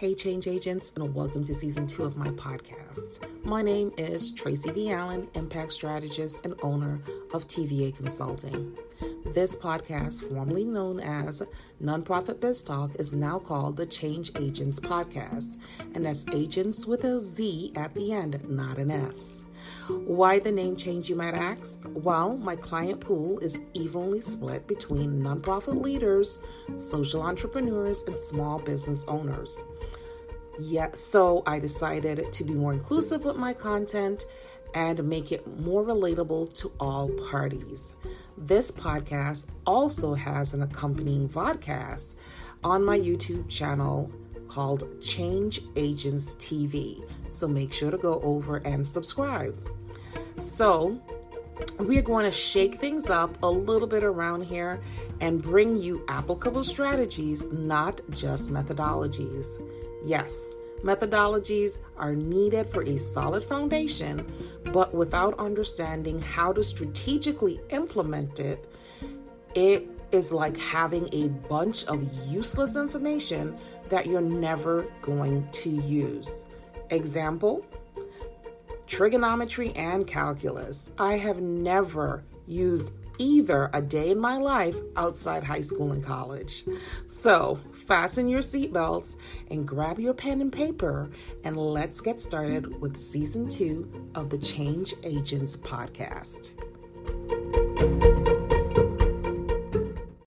Hey, change agents, and welcome to season two of my podcast. My name is Tracy V. Allen, impact strategist and owner of TVA Consulting. This podcast, formerly known as Nonprofit Biz Talk, is now called the Change Agentz Podcast, and that's agents with a Z at the end, not an S. Why the name change, you might ask? Well, my client pool is evenly split between nonprofit leaders, social entrepreneurs, and small business owners. Yeah, so I decided to be more inclusive with my content and make it more relatable to all parties. This podcast also has an accompanying vodcast on my YouTube channel called Change Agentz TV. So make sure to go over and subscribe. So, we are going to shake things up a little bit around here and bring you applicable strategies, not just methodologies. Yes, methodologies are needed for a solid foundation, but without understanding how to strategically implement it, it is like having a bunch of useless information that you're never going to use. Example trigonometry and calculus. I have never used either a day in my life outside high school and college. So, fasten your seatbelts and grab your pen and paper, and let's get started with season two of the Change Agentz podcast.